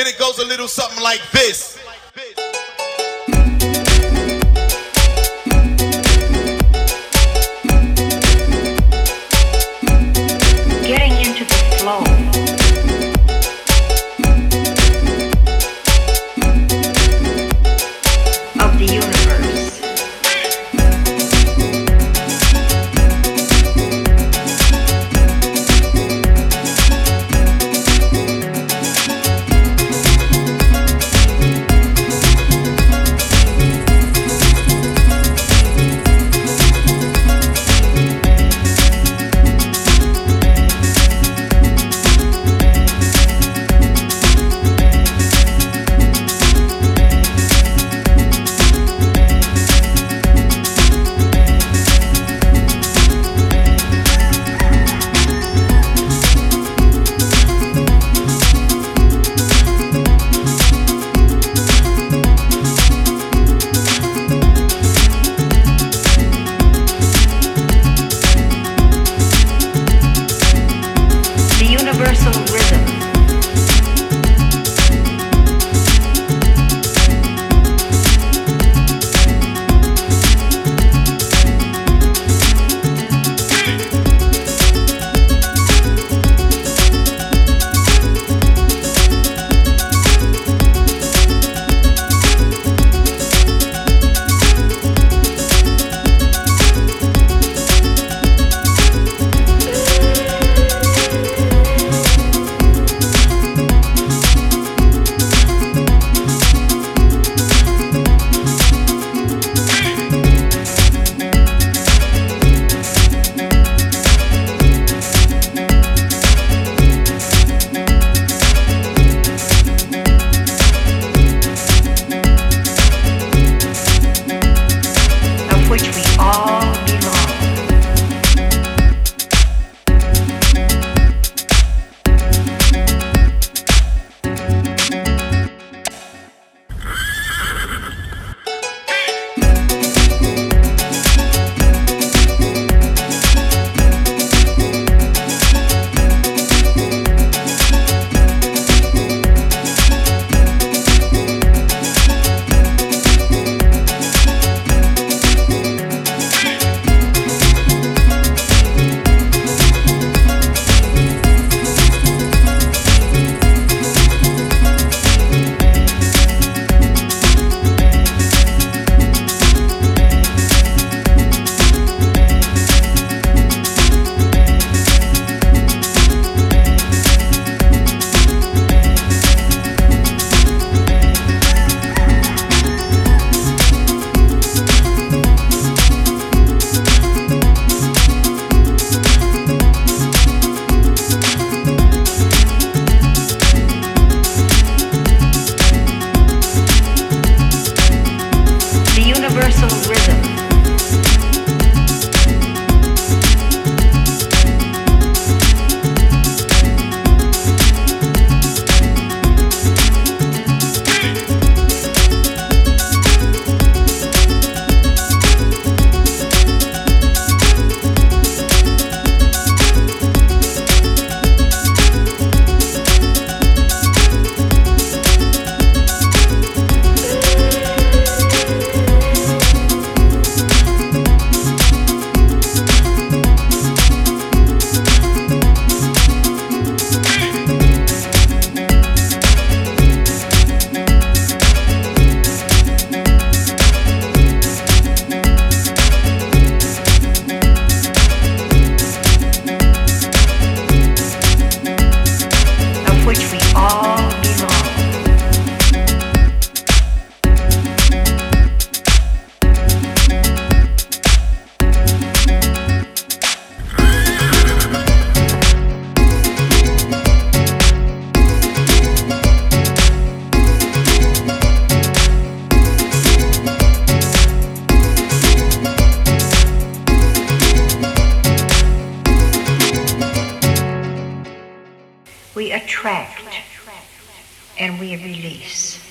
and it goes a little something like this. Rhythm. Universal rhythm. We attract and we release.